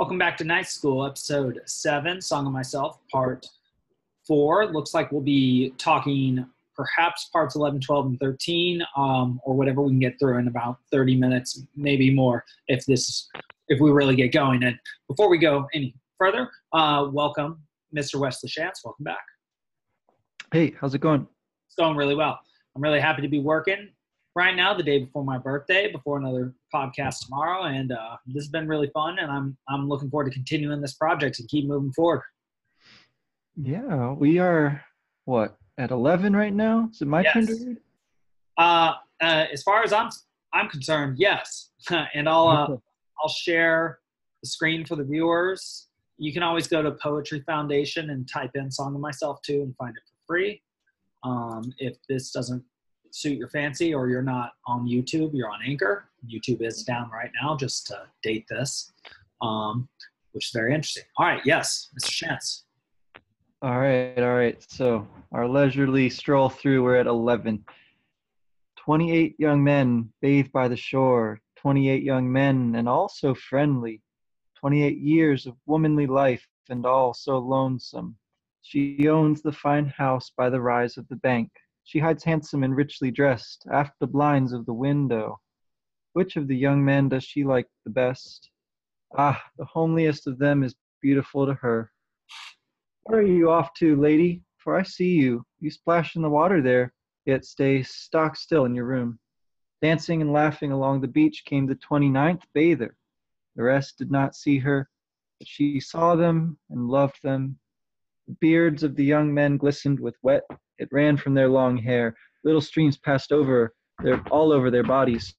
Welcome back to Night School, episode seven, Song of Myself, part four. Looks like we'll be talking perhaps parts 11, 12, and 13, um, or whatever we can get through in about 30 minutes, maybe more, if this, if we really get going. And before we go any further, uh, welcome, Mr. Wesley Schatz. Welcome back. Hey, how's it going? It's going really well. I'm really happy to be working right now, the day before my birthday, before another podcast tomorrow, and uh, this has been really fun. And I'm I'm looking forward to continuing this project and keep moving forward. Yeah, we are what at 11 right now. Is it my yes. turn to read? Uh, uh, as far as I'm I'm concerned, yes. and I'll uh, I'll share the screen for the viewers. You can always go to Poetry Foundation and type in "Song of Myself" too and find it for free. Um, if this doesn't suit your fancy or you're not on YouTube, you're on Anchor. YouTube is down right now, just to date this, um, which is very interesting. All right, yes, Mr. Chance. All right, all right. So our leisurely stroll through, we're at 11. 28 young men bathed by the shore, 28 young men and all so friendly, 28 years of womanly life and all so lonesome. She owns the fine house by the rise of the bank, she hides handsome and richly dressed, aft the blinds of the window. Which of the young men does she like the best? Ah, the homeliest of them is beautiful to her. Where are you off to, lady? For I see you. You splash in the water there, yet stay stock still in your room. Dancing and laughing along the beach came the twenty-ninth bather. The rest did not see her, but she saw them and loved them. Beards of the young men glistened with wet it ran from their long hair. Little streams passed over their, all over their bodies.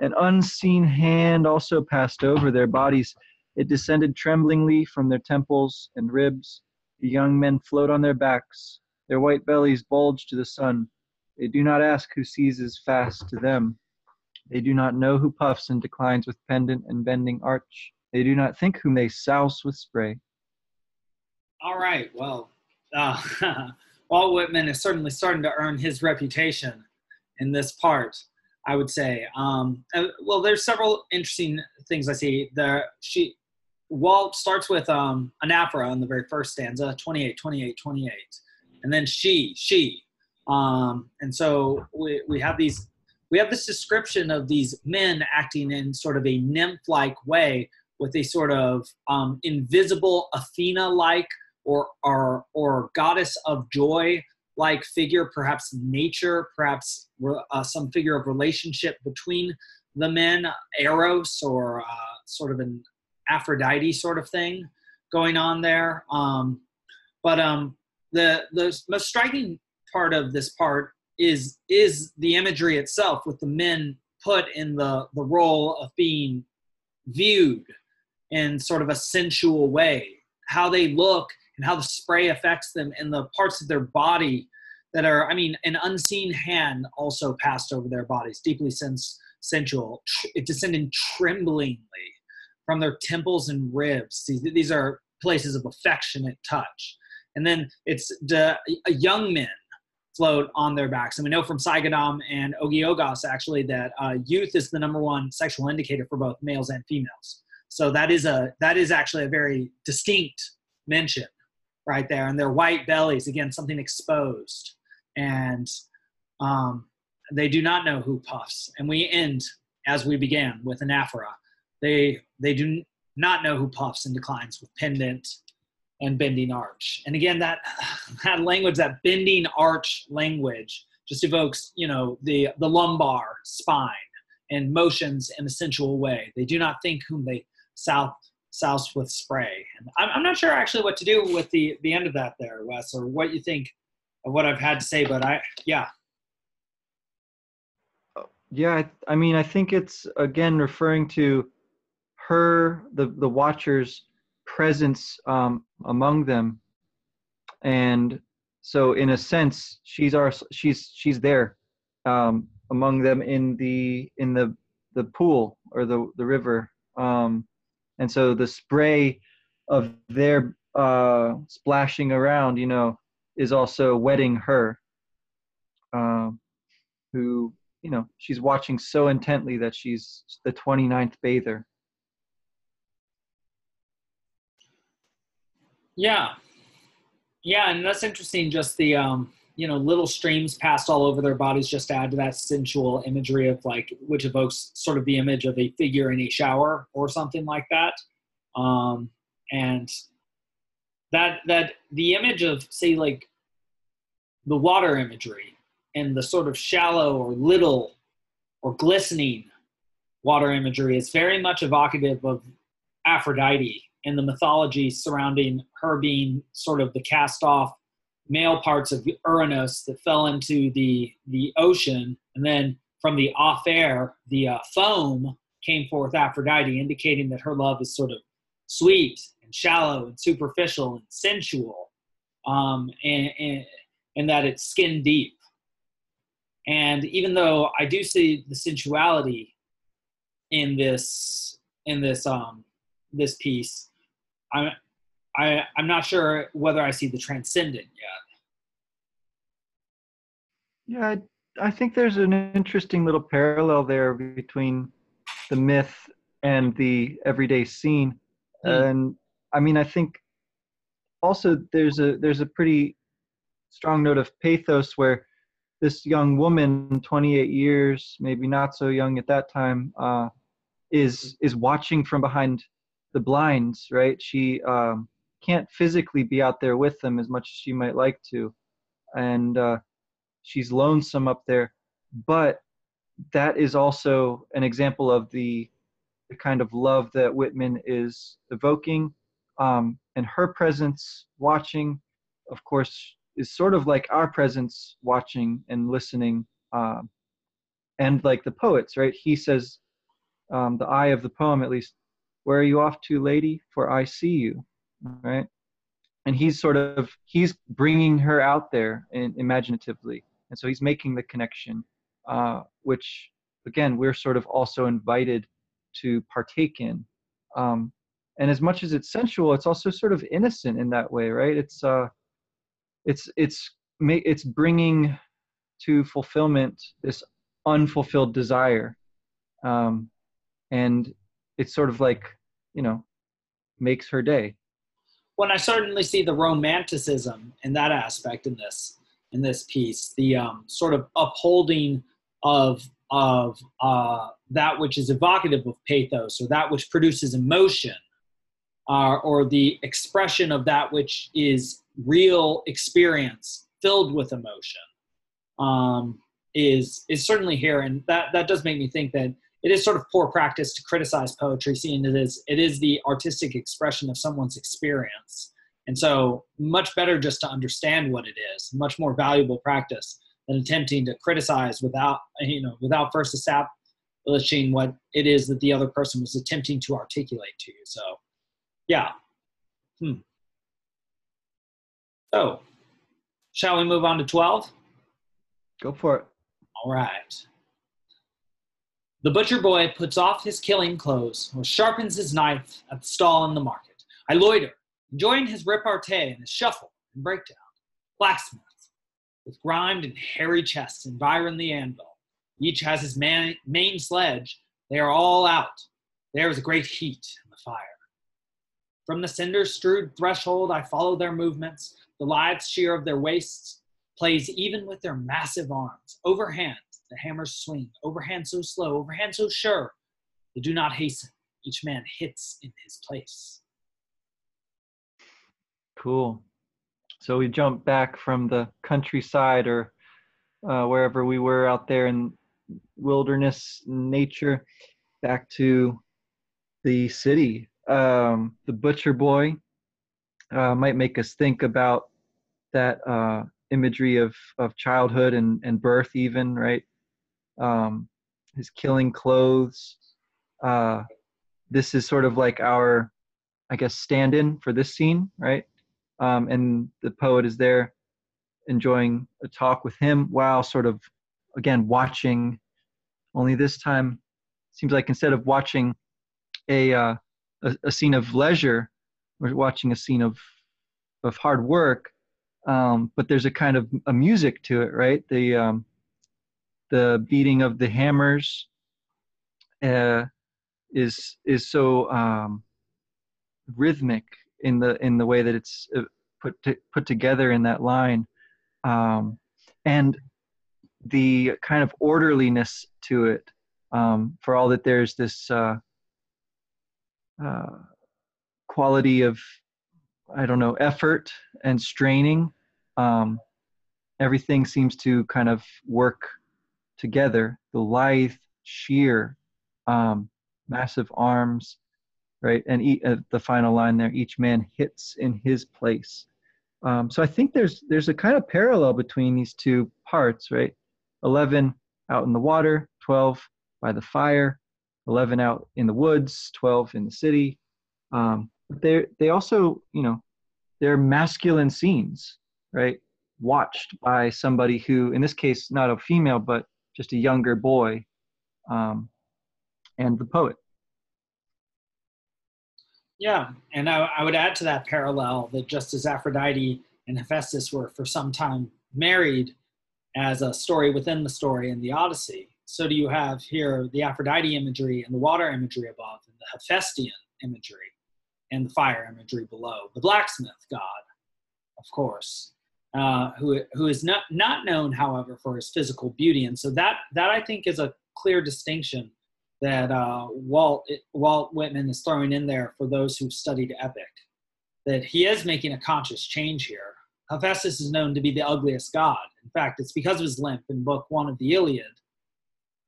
An unseen hand also passed over their bodies. It descended tremblingly from their temples and ribs. The young men float on their backs. Their white bellies bulge to the sun. They do not ask who seizes fast to them. They do not know who puffs and declines with pendant and bending arch. They do not think whom they souse with spray. All right. Well, uh, Walt Whitman is certainly starting to earn his reputation in this part. I would say. Um, well, there's several interesting things I see. The she Walt starts with um, anaphora in the very first stanza, 28, 28, 28, and then she, she, um, and so we we have these we have this description of these men acting in sort of a nymph-like way with a sort of um, invisible Athena-like or or or goddess of joy like figure perhaps nature perhaps uh, some figure of relationship between the men eros or uh, sort of an aphrodite sort of thing going on there. Um, but um, the the most striking part of this part is is the imagery itself with the men put in the the role of being viewed in sort of a sensual way. How they look and how the spray affects them and the parts of their body that are, I mean, an unseen hand also passed over their bodies, deeply sens- sensual. It descended tremblingly from their temples and ribs. These, are places of affectionate touch. And then it's the young men float on their backs. And we know from Sai Gaddam and Ogi Ogas actually that uh, youth is the number one sexual indicator for both males and females. So that is a that is actually a very distinct mention right there, and their white bellies again, something exposed, and um, they do not know who puffs. And we end as we began with anaphora. They they do not know who puffs and declines with pendant and bending arch. And again, that that language, that bending arch language, just evokes you know the the lumbar spine and motions in a sensual way. They do not think whom they south souse with spray. And I'm, I'm not sure actually what to do with the the end of that there, Wes, or what you think of what I've had to say. But I, yeah, yeah. I, I mean, I think it's again referring to her, the the Watcher's presence um, among them, and so in a sense, she's our she's she's there um, among them in the in the the pool or the the river. Um, and so the spray of their uh, splashing around, you know, is also wetting her, um, who, you know, she's watching so intently that she's the 29th bather. Yeah, yeah, and that's interesting. Just the um, you know little streams passed all over their bodies just to add to that sensual imagery of like which evokes sort of the image of a figure in a shower or something like that. Um, and that that the image of say like the water imagery and the sort of shallow or little or glistening water imagery is very much evocative of Aphrodite and the mythology surrounding her being sort of the cast off male parts of Uranus that fell into the the ocean, and then from the off air, the uh, foam came forth Aphrodite, indicating that her love is sort of sweet and shallow and superficial and sensual, um, and, and and that it's skin deep. And even though I do see the sensuality in this in this um, this piece, I'm I, I'm not sure whether I see the transcendent yet. Yeah, I, I think there's an interesting little parallel there between the myth and the everyday scene. Mm. And I mean, I think also there's a there's a pretty strong note of pathos where this young woman, 28 years, maybe not so young at that time, uh, is is watching from behind the blinds, right? She um, can't physically be out there with them as much as she might like to, and uh, she's lonesome up there. But that is also an example of the the kind of love that Whitman is evoking, um, and her presence, watching, of course, is sort of like our presence, watching and listening, um, and like the poets, right? He says, um, the eye of the poem, at least where are you off to, lady? For I see you, right? And he's sort of he's bringing her out there in, imaginatively, and so he's making the connection, uh, which again we're sort of also invited to partake in. Um, and as much as it's sensual, it's also sort of innocent in that way, right? It's uh, it's it's it's bringing to fulfillment this unfulfilled desire, um, and it's sort of like you know makes her day when i certainly see the romanticism in that aspect in this in this piece the um, sort of upholding of of uh, that which is evocative of pathos or that which produces emotion uh, or the expression of that which is real experience filled with emotion um, is is certainly here. And that that does make me think that it is sort of poor practice to criticize poetry, seeing it is it is the artistic expression of someone's experience. And so, much better just to understand what it is. Much more valuable practice than attempting to criticize without you know without first establishing what it is that the other person was attempting to articulate to you. So, yeah. Hmm. So, shall we move on to twelve? Go for it. All right. The butcher boy puts off his killing clothes or sharpens his knife at the stall in the market. I loiter, enjoying his repartee and his shuffle and breakdown. Blacksmiths, with grimed and hairy chests, environ the anvil. Each has his man, main sledge. They are all out. There is a great heat in the fire. From the cinder strewed threshold, I follow their movements. The lithe sheer of their waists plays even with their massive arms. Overhand, the hammers swing, overhand so slow, overhand so sure. They do not hasten. Each man hits in his place. Cool. So we jump back from the countryside or uh, wherever we were out there in wilderness nature back to the city. Um, the butcher boy uh, might make us think about that uh, imagery of, of childhood and, and birth, even, right? Um, his killing clothes. Uh, this is sort of like our, I guess, stand-in for this scene, right? Um, and the poet is there enjoying a talk with him while sort of, again, watching. Only this time, seems like instead of watching a, uh, a, a scene of leisure, we're watching a scene of of hard work. Um, but there's a kind of a music to it, right? The um, the beating of the hammers uh, is is so um, rhythmic in the in the way that it's uh, put to, put together in that line, um, and the kind of orderliness to it. Um, for all that there's this uh, uh, quality of I don't know effort and straining. Um, everything seems to kind of work together. The lithe, sheer, um, massive arms, right? And e- uh, the final line there, each man hits in his place. Um, so I think there's there's a kind of parallel between these two parts, right? Eleven out in the water, twelve by the fire, eleven out in the woods, twelve in the city. Um, they they also you know they're masculine scenes, right? Watched by somebody who, in this case, not a female but just a younger boy, um, and the poet. Yeah, and I, I, would add to that parallel that just as Aphrodite and Hephaestus were for some time married as a story within the story in the Odyssey, so do you have here the Aphrodite imagery and the water imagery above, and the Hephaestian imagery and the fire imagery below. The blacksmith god, of course, uh, who, who is not, not known, however, for his physical beauty. And so that, that I think is a clear distinction that uh, Walt, Walt Whitman is throwing in there for those who've studied epic, that he is making a conscious change here. Hephaestus is known to be the ugliest god. In fact, it's because of his limp in book one of the Iliad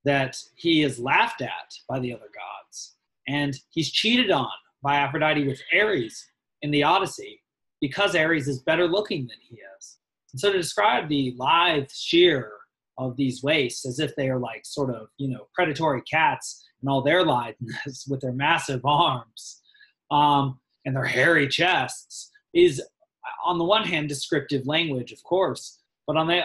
that he is laughed at by the other gods. And he's cheated on by Aphrodite with Ares in the Odyssey because Ares is better looking than he is. And so to describe the lithe sheer of these waists as if they are like sort of, you know, predatory cats and all their litheness with their massive arms um, and their hairy chests is on the one hand descriptive language, of course, but on the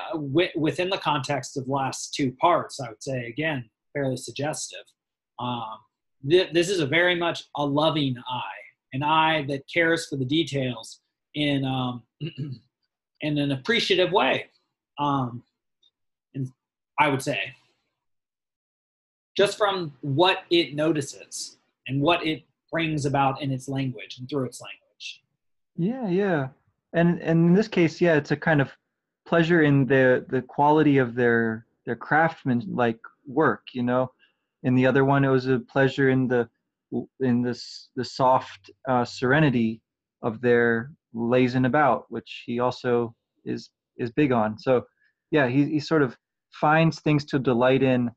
within the context of the last two parts, I would say again fairly suggestive. Um, th- this is a very much a loving eye, an eye that cares for the details in um, in an appreciative way. Um, and I would say, just from what it notices and what it brings about in its language and through its language. Yeah, yeah, and and in this case, yeah, it's a kind of pleasure in the the quality of their their craftsman like work. You know, in the other one, it was a pleasure in the in this the soft uh, serenity of their lazing about, which he also is is big on. So yeah, he he sort of finds things to delight in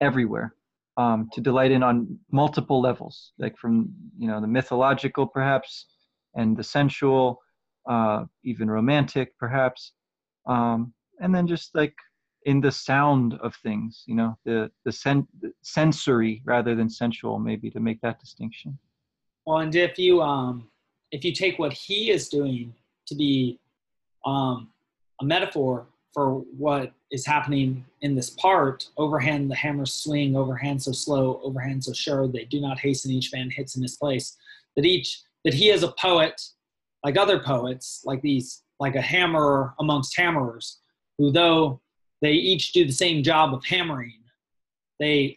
everywhere, um, to delight in on multiple levels, like from you know the mythological perhaps, and the sensual, uh, even romantic perhaps, um, and then just like in the sound of things you know the the, sen- sensory rather than sensual maybe to make that distinction well and if you um if you take what he is doing to be um a metaphor for what is happening in this part overhand the hammer swing overhand so slow overhand so sure they do not hasten each man hits in his place that each that he is a poet like other poets like these like a hammerer amongst hammerers who though they each do the same job of hammering. They,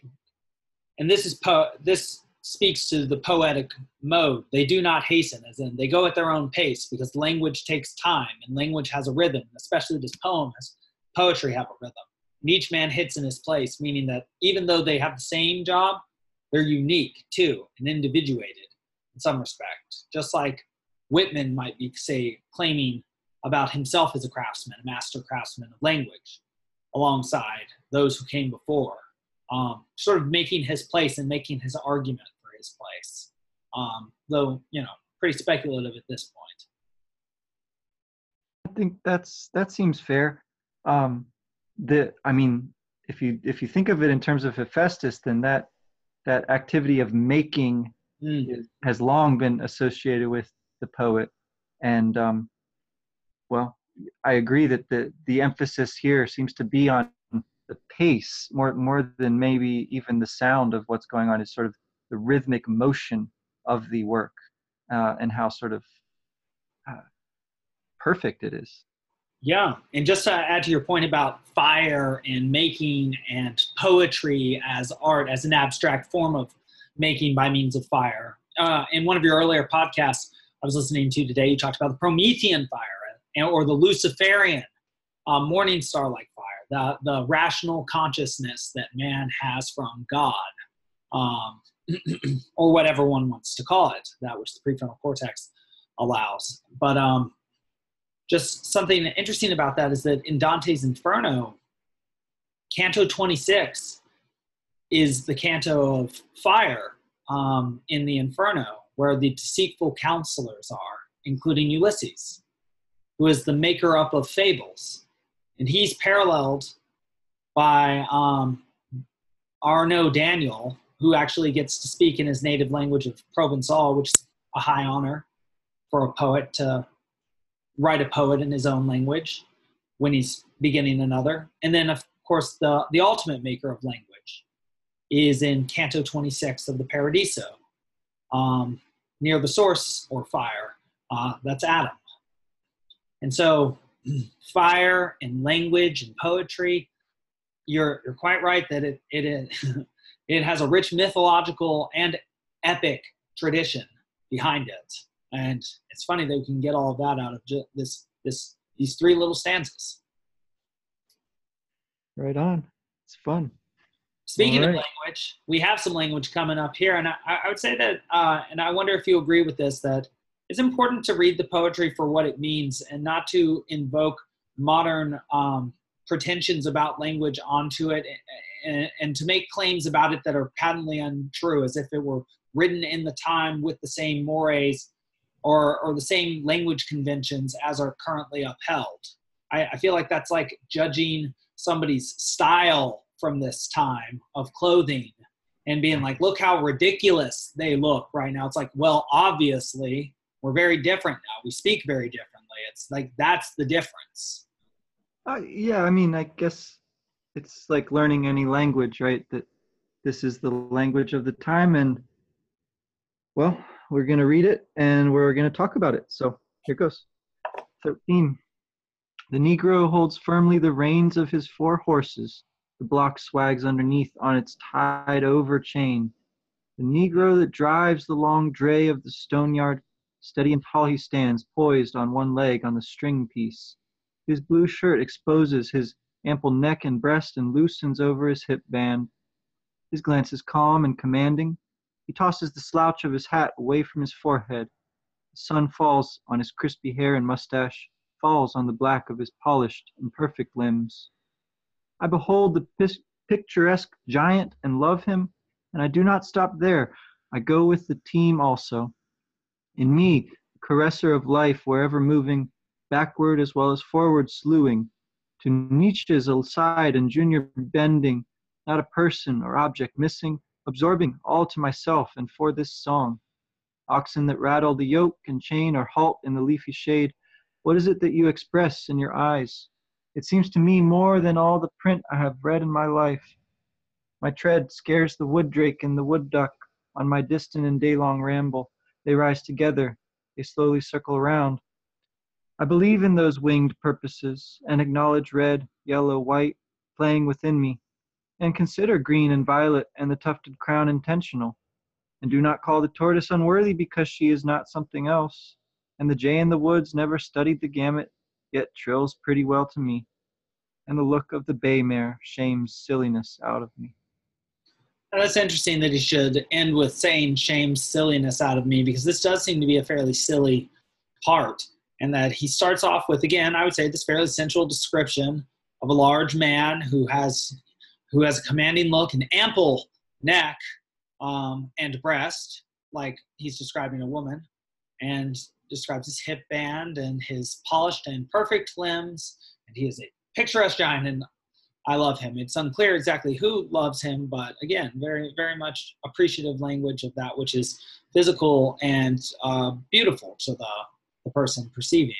and this is po- this speaks to the poetic mode. They do not hasten, as in they go at their own pace because language takes time and language has a rhythm. Especially this poem has poetry have a rhythm. And each man hits in his place, meaning that even though they have the same job, they're unique too and individuated in some respect. Just like Whitman might be, say, claiming about himself as a craftsman, a master craftsman of language alongside those who came before, um, sort of making his place and making his argument his place. Um, though, you know, pretty speculative at this point. I think that's that seems fair. Um, the I mean, if you if you think of it in terms of Hephaestus, then that that activity of making mm. is, has long been associated with the poet, and um, well, I agree that the the emphasis here seems to be on the pace more more than maybe even the sound of what's going on is sort of the rhythmic motion of the work uh, and how sort of uh, perfect it is. Yeah, and just to add to your point about fire and making and poetry as art, as an abstract form of making by means of fire. Uh, in one of your earlier podcasts, I was listening to today, you talked about the Promethean fire or the Luciferian uh, morning star like fire, the, the rational consciousness that man has from God, um, or whatever one wants to call it, that which the prefrontal cortex allows. But um, just something interesting about that is that in Dante's Inferno, Canto 26 is the canto of fire um, in the Inferno, where the deceitful counselors are, including Ulysses, who is the maker up of fables. And he's paralleled by um, Arnaud Daniel, who actually gets to speak in his native language of Provençal, which is a high honor for a poet to write a poet in his own language when he's beginning another. And then, of course, the, the ultimate maker of language is in Canto 26 of the Paradiso, um, near the source or fire. Uh, that's Adam. And so, fire and language and poetry, you're, you're quite right that it, it, is, it has a rich mythological and epic tradition behind it. And it's funny that we can get all of that out of just this, this, these three little stanzas. Right on. It's fun. Speaking right. of language, we have some language coming up here, and I, I would say that, uh, and I wonder if you agree with this, that it's important to read the poetry for what it means and not to invoke modern um, pretensions about language onto it and, and, to make claims about it that are patently untrue, as if it were written in the time with the same mores or, or the same language conventions as are currently upheld. I, I feel like that's like judging somebody's style from this time of clothing and being like, look how ridiculous they look right now. It's like, well, obviously, we're very different now. We speak very differently. It's like that's the difference. Uh, yeah, I mean, I guess it's like learning any language, right? That this is the language of the time, and well, we're going to read it and we're going to talk about it. So here goes. 13. The Negro holds firmly the reins of his four horses the block swags underneath on its tied over chain. The Negro that drives the long dray of the stone yard, steady and tall he stands, poised on one leg on the string piece. His blue shirt exposes his ample neck and breast and loosens over his hip band. His glance is calm and commanding. He tosses the slouch of his hat away from his forehead. The sun falls on his crispy hair and mustache, falls on the black of his polished and perfect limbs. I behold the picturesque giant and love him, and I do not stop there. I go with the team also. In me, caresser of life, wherever moving, backward as well as forward slewing, to niches aside and junior bending, not a person or object missing, absorbing all to myself and for this song. Oxen that rattle the yoke and chain or halt in the leafy shade, what is it that you express in your eyes? It seems to me more than all the print I have read in my life. My tread scares the wood drake and the wood duck on my distant and day long ramble. They rise together, they slowly circle around. I believe in those winged purposes and acknowledge red, yellow, white playing within me, and consider green and violet and the tufted crown intentional, and do not call the tortoise unworthy because she is not something else, and the jay in the woods never studied the gamut yet trills pretty well to me, and the look of the bay mare shames silliness out of me. That's interesting that he should end with saying shames silliness out of me because this does seem to be a fairly silly part. And that he starts off with, again, I would say this fairly sensual description of a large man who has who has a commanding look and ample neck um, and breast, like he's describing a woman, and describes his hip band and his polished and perfect limbs, and he is a picturesque giant, and I love him. It's unclear exactly who loves him, but again, very, very much appreciative language of that which is physical and uh, beautiful to the, the person perceiving.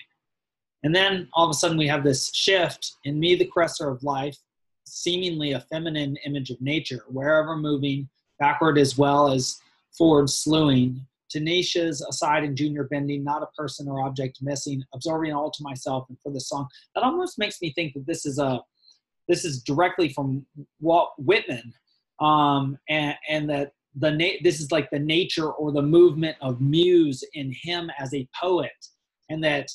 And then all of a sudden we have this shift in me, the caresser of life, seemingly a feminine image of nature, wherever moving, backward as well as forward slewing, To niches aside and Junior bending, not a person or object missing, absorbing all to myself and for the song. That almost makes me think that this is a this is directly from Walt Whitman, um, and, and that the na- this is like the nature or the movement of muse in him as a poet and that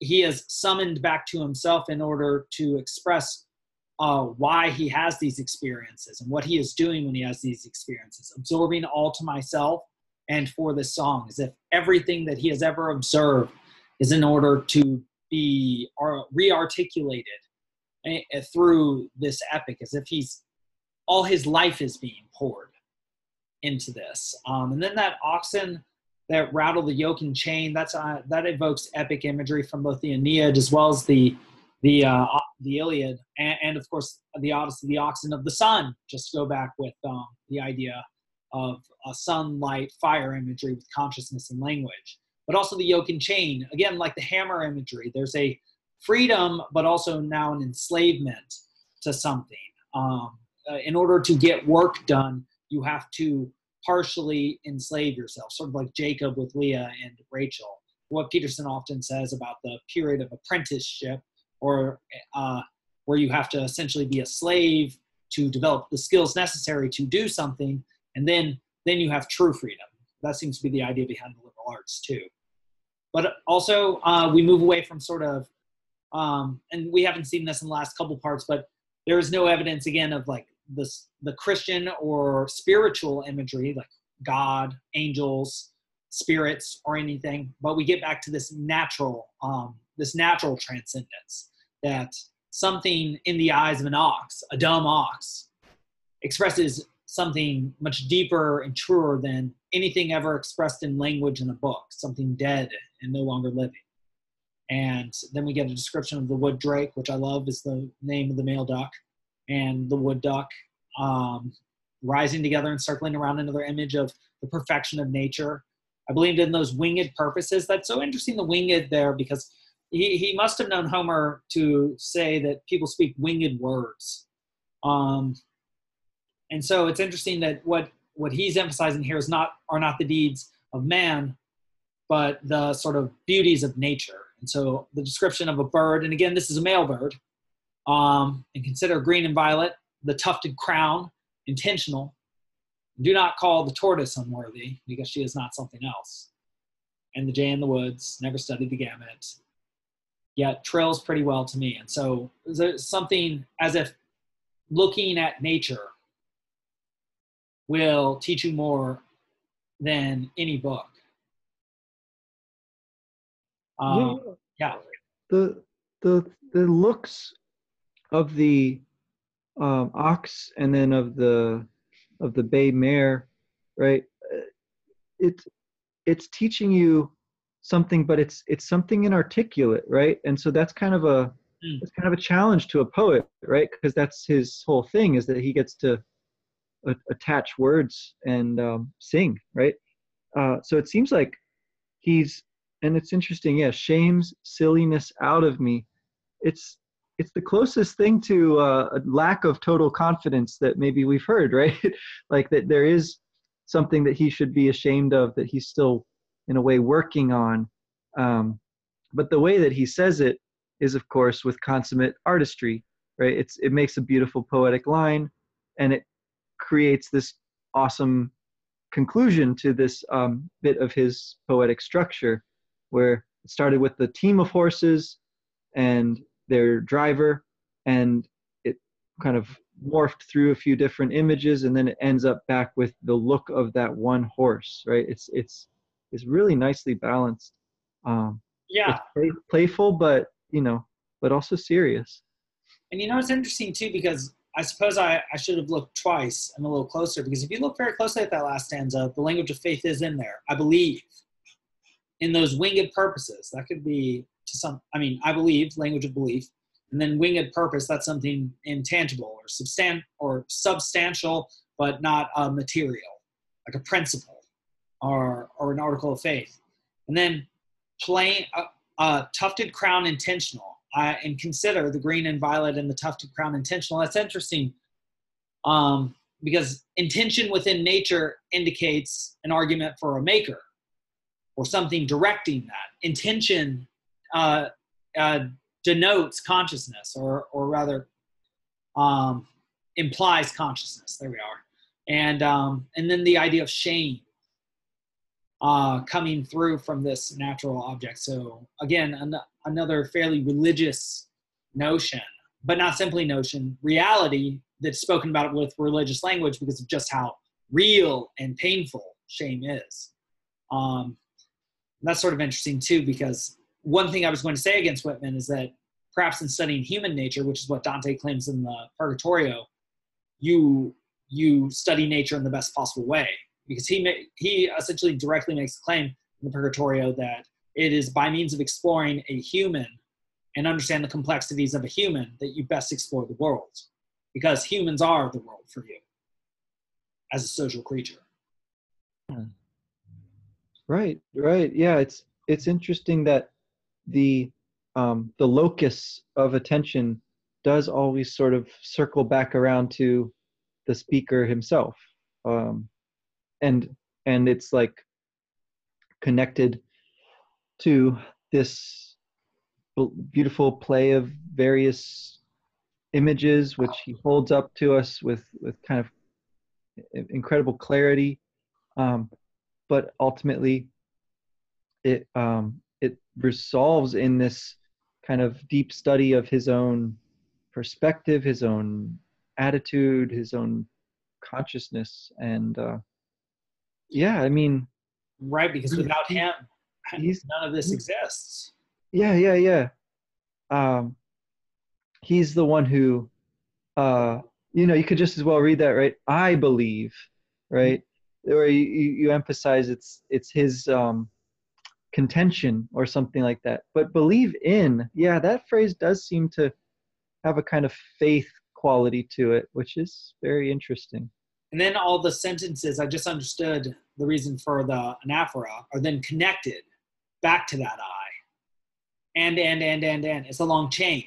he is summoned back to himself in order to express uh, why he has these experiences and what he is doing when he has these experiences absorbing all to myself and for this song as if everything that he has ever observed is in order to be re-articulated eh, eh, through this epic as if he's all his life is being poured into this. Um, and then that oxen that rattle the yoke and chain, that's uh, that evokes epic imagery from both the Aeneid as well as the the uh, the Iliad, and, and, of course the Odyssey, the oxen of the sun. Just go back with um, the idea of a sunlight, fire imagery with consciousness and language, but also the yoke and chain. Again, like the hammer imagery, there's a freedom, but also now an enslavement to something. Um, uh, in order to get work done, you have to partially enslave yourself, sort of like Jacob with Leah and Rachel. What Peterson often says about the period of apprenticeship, or uh, where you have to essentially be a slave to develop the skills necessary to do something, and then then you have true freedom. That seems to be the idea behind the liberal arts too. But also, uh, we move away from sort of, um, and we haven't seen this in the last couple parts, but there is no evidence again of like the, the Christian or spiritual imagery, like God, angels, spirits, or anything, but we get back to this natural, um, this natural transcendence that something in the eyes of an ox, a dumb ox, expresses something much deeper and truer than anything ever expressed in language in a book, something dead and no longer living. And then we get a description of the wood drake, which I love is the name of the male duck and the wood duck um, rising together and circling around another image of the perfection of nature. I believed in those winged purposes. That's so interesting, the winged there, because he, he must have known Homer to say that people speak winged words. Um, and so it's interesting that what, what he's emphasizing here is not, are not the deeds of man, but the sort of beauties of nature. And so the description of a bird, and again, this is a male bird, um, and consider green and violet, the tufted crown, intentional. Do not call the tortoise unworthy, because she is not something else. And the jay in the woods, never studied the gamut, yet trails pretty well to me. And so there's something as if looking at nature will teach you more than any book. Um, yeah. yeah. The the the looks of the um, ox and then of the of the bay mare, right? It's it's teaching you something, but it's it's something inarticulate, right? And so that's kind of a it's kind of a challenge to a poet, right? Because that's his whole thing is that he gets to a- attach words and um, sing, right? Uh, so it seems like he's and it's interesting, yeah, shames silliness out of me. It's it's the closest thing to uh, a lack of total confidence that maybe we've heard, right? like that there is something that he should be ashamed of that he's still, in a way, working on. Um, but the way that he says it is, of course, with consummate artistry, right? It's it makes a beautiful poetic line, and it creates this awesome conclusion to this um, bit of his poetic structure, where it started with the team of horses and their driver and it kind of morphed through a few different images and then it ends up back with the look of that one horse right? It's it's it's really nicely balanced. Um yeah. play, playful but you know but also serious. And you know it's interesting too because i suppose I, I should have looked twice. And a little closer because if you look very closely at that last stanza the language of faith is in there i believe in those winged purposes. That could be to some i mean i believe language of belief and then winged purpose that's something intangible or substan or substantial but not a material like a principle or or an article of faith. And then plain uh, uh, tufted crown intentional. And consider the green and violet and the tufted crown intentional. That's interesting um, because intention within nature indicates an argument for a maker or something directing that. Intention uh, uh, denotes consciousness, or or rather um, implies consciousness. There we are. and um, and then the idea of shame uh, coming through from this natural object. So again, an- another fairly religious notion, but not simply notion, reality that's spoken about with religious language because of just how real and painful shame is. Um, that's sort of interesting too, because one thing I was going to say against Whitman is that perhaps in studying human nature, which is what Dante claims in the Purgatorio, you you study nature in the best possible way. Because he he essentially directly makes the claim in the Purgatorio that it is by means of exploring a human and understand the complexities of a human that you best explore the world. Because humans are the world for you as a social creature. Hmm. Right right. Yeah it's it's interesting that the um, the locus of attention does always sort of circle back around to the speaker himself. Um, and and it's like connected to this beautiful play of various images which he holds up to us with with kind of incredible clarity. Um, but ultimately it um, resolves in this kind of deep study of his own perspective his own attitude his own consciousness. And uh, yeah i mean right because without him he's, none of this exists. Yeah yeah yeah. Um he's the one who uh you know you could just as well read that right? I believe right? Or you, you emphasize it's it's his um contention or something like that but believe in yeah that phrase does seem to have a kind of faith quality to it which is very interesting and then all the sentences I just understood the reason for the anaphora are then connected back to that I. And and and and and it's a long chain.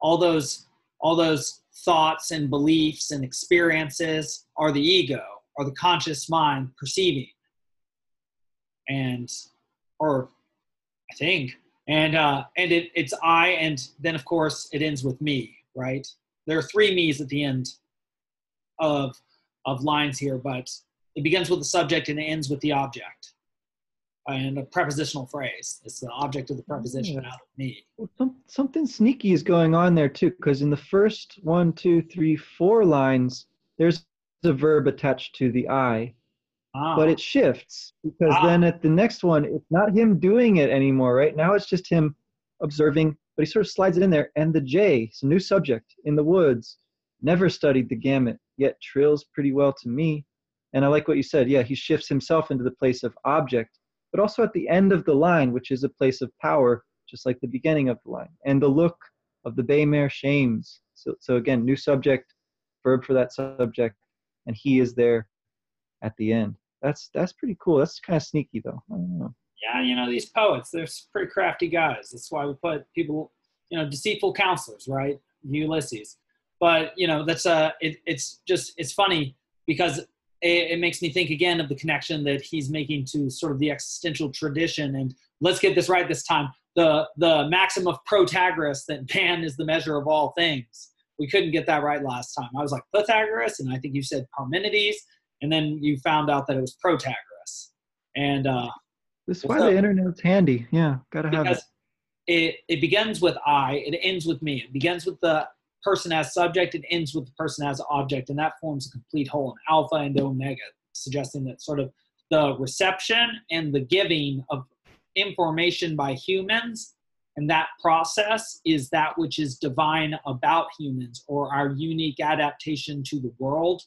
All those all those thoughts and beliefs and experiences are the ego or the conscious mind perceiving. And or I think. And uh and it, it's I and then of course it ends with me, right? There are three me's at the end of of lines here, but it begins with the subject and it ends with the object. And a prepositional phrase. It's the object of the preposition yeah. out of me. Well, some, something sneaky is going on there too, because in the first one, two, three, four lines, there's a verb attached to the I, ah. but it shifts because ah. then at the next one, it's not him doing it anymore, right? Now it's just him observing, but he sort of slides it in there. And the jay, it's a new subject in the woods, never studied the gamut yet trills pretty well to me. And I like what you said. Yeah, he shifts himself into the place of object, but also at the end of the line, which is a place of power, just like the beginning of the line. And the look of the bay mare shames. So, so again, new subject, verb for that subject, and he is there at the end. That's that's pretty cool. That's kind of sneaky though. Yeah, you know these poets, they're pretty crafty guys. That's why we put people, you know, deceitful counselors, right? Ulysses but you know that's uh it, it's just it's funny because it, it, makes me think again of the connection that he's making to sort of the existential tradition and let's get this right this time the the maxim of protagoras that man is the measure of all things we couldn't get that right last time i was like pythagoras and i think you said parmenides and then you found out that it was protagoras. And uh this is why the internet's handy. Yeah gotta have it. it it begins with i it ends with me. It begins with the person as subject, it ends with the person as object, and that forms a complete whole, an alpha and omega, suggesting that sort of the reception and the giving of information by humans and that process is that which is divine about humans or our unique adaptation to the world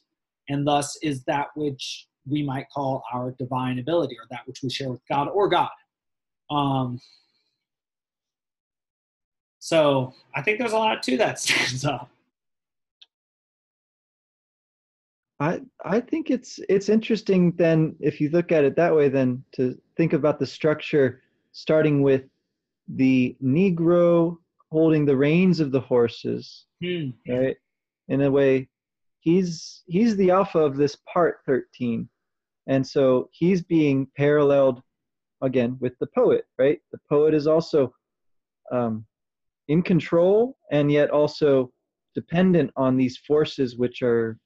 and thus is that which we might call our divine ability or that which we share with god or god um, so I think there's a lot to that stanza. I I think it's it's interesting then if you look at it that way then to think about the structure starting with the Negro holding the reins of the horses, hmm. right? In a way, he's he's the alpha of this part 13, and so he's being paralleled again with the poet, right? The poet is also um, in control and yet also dependent on these forces which are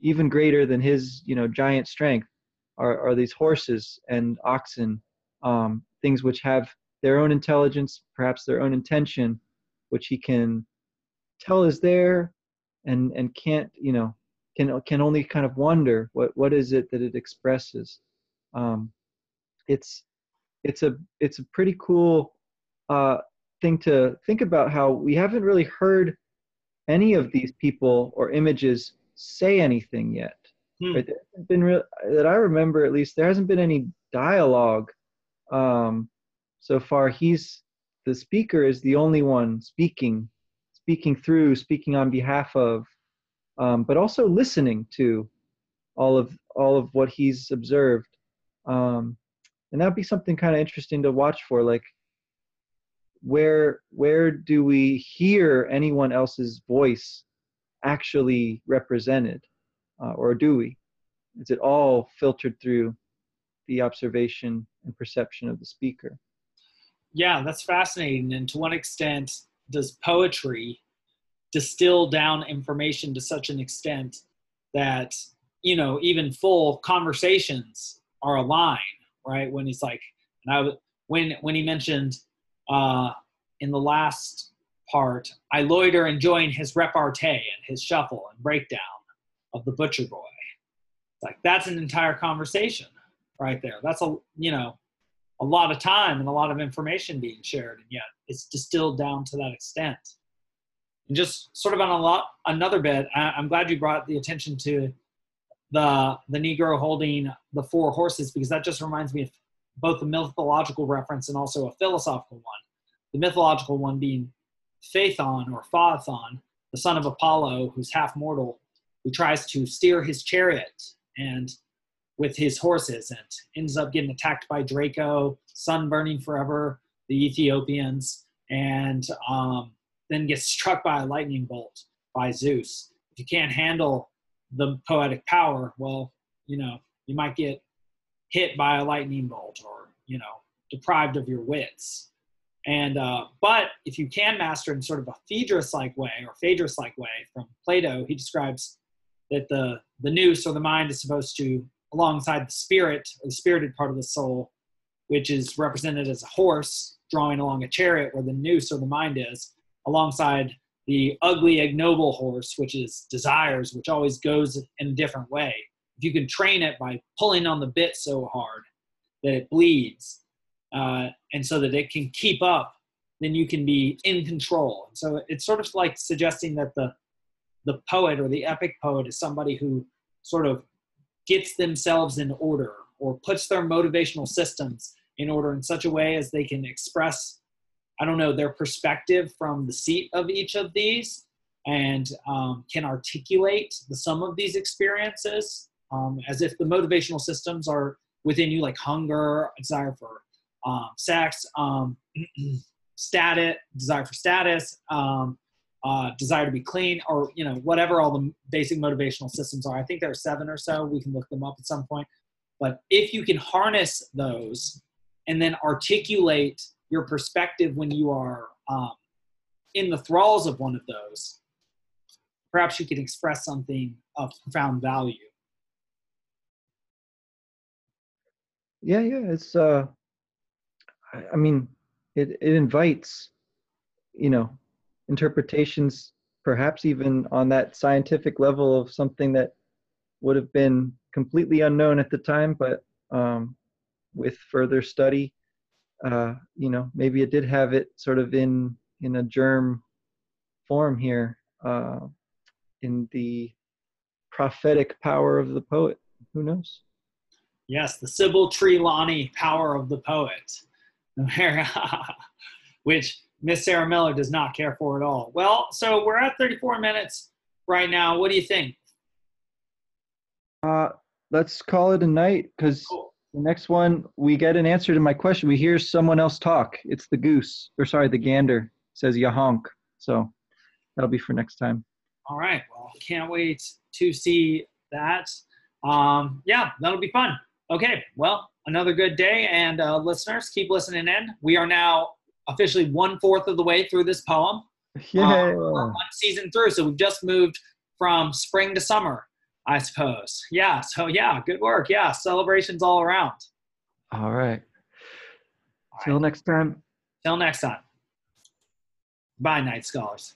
even greater than his you know giant strength are, are these horses and oxen um, things which have their own intelligence perhaps their own intention which he can tell is there and and can't you know can can only kind of wonder what what is it that it expresses um, it's it's a it's a pretty cool uh, thing to think about how we haven't really heard any of these people or images say anything yet. Hmm. Right? been that I remember at least there hasn't been any dialogue um, so far. He's the speaker is the only one speaking, speaking through, speaking on behalf of, um, but also listening to all of all of what he's observed. Um, and that'd be something kind of interesting to watch for, like where where do we hear anyone else's voice actually represented uh, or do we is it all filtered through the observation and perception of the speaker yeah that's fascinating and to what extent does poetry distill down information to such an extent that you know even full conversations are aligned right when he's like and i when when he mentioned uh, in the last part, I loiter enjoying his repartee and his shuffle and breakdown of the butcher boy. It's like that's an entire conversation right there. That's a you know a lot of time and a lot of information being shared, and yet it's distilled down to that extent. And just sort of on a lot another bit, I, I'm glad you brought the attention to the the Negro holding the four horses because that just reminds me of both a mythological reference and also a philosophical one. The mythological one being Phaethon or Phaethon, the son of Apollo, who's half mortal, who tries to steer his chariot and with his horses and ends up getting attacked by Draco, sun burning forever, the Ethiopians, and um, then gets struck by a lightning bolt by Zeus. If you can't handle the poetic power, well, you know, you might get hit by a lightning bolt or you know deprived of your wits and uh, but if you can master in sort of a phaedrus like way or phaedrus like way from plato he describes that the the nous or the mind is supposed to alongside the spirit the spirited part of the soul which is represented as a horse drawing along a chariot where the nous or the mind is alongside the ugly ignoble horse which is desires which always goes in a different way. If you can train it by pulling on the bit so hard that it bleeds uh, and so that it can keep up then you can be in control. So it's sort of like suggesting that the the poet or the epic poet is somebody who sort of gets themselves in order or puts their motivational systems in order in such a way as they can express i don't know their perspective from the seat of each of these and um, can articulate the sum of these experiences um, as if the motivational systems are within you, like hunger, desire for um, sex, um, status, desire for status, um, uh, desire to be clean, or you know whatever all the basic motivational systems are. I think there are seven or so. We can look them up at some point. But if you can harness those and then articulate your perspective when you are um, in the thralls of one of those, perhaps you can express something of profound value. yeah yeah it's uh i mean it it invites you know interpretations perhaps even on that scientific level of something that would have been completely unknown at the time but um, with further study uh, you know maybe it did have it sort of in in a germ form here uh, in the prophetic power of the poet who knows Yes, the Sybill Trelawney power of the poet, which Miss Sarah Miller does not care for at all. Well, so we're at 34 minutes right now. What do you think? Uh, let's call it a night because cool. The next one we get an answer to my question. We hear someone else talk. It's the goose, or sorry, the gander says ya honk. So that'll be for next time. All right. Well, can't wait to see that. Um, yeah, that'll be fun. Okay, well, another good day, and uh, listeners, keep listening in. We are now officially one fourth of the way through this poem. Yeah. One season through, so we've just moved from spring to summer. I suppose. Yeah. So yeah, good work. Yeah, celebrations all around. All right. All Till right. next time. Till next time. Bye, Night Scholars.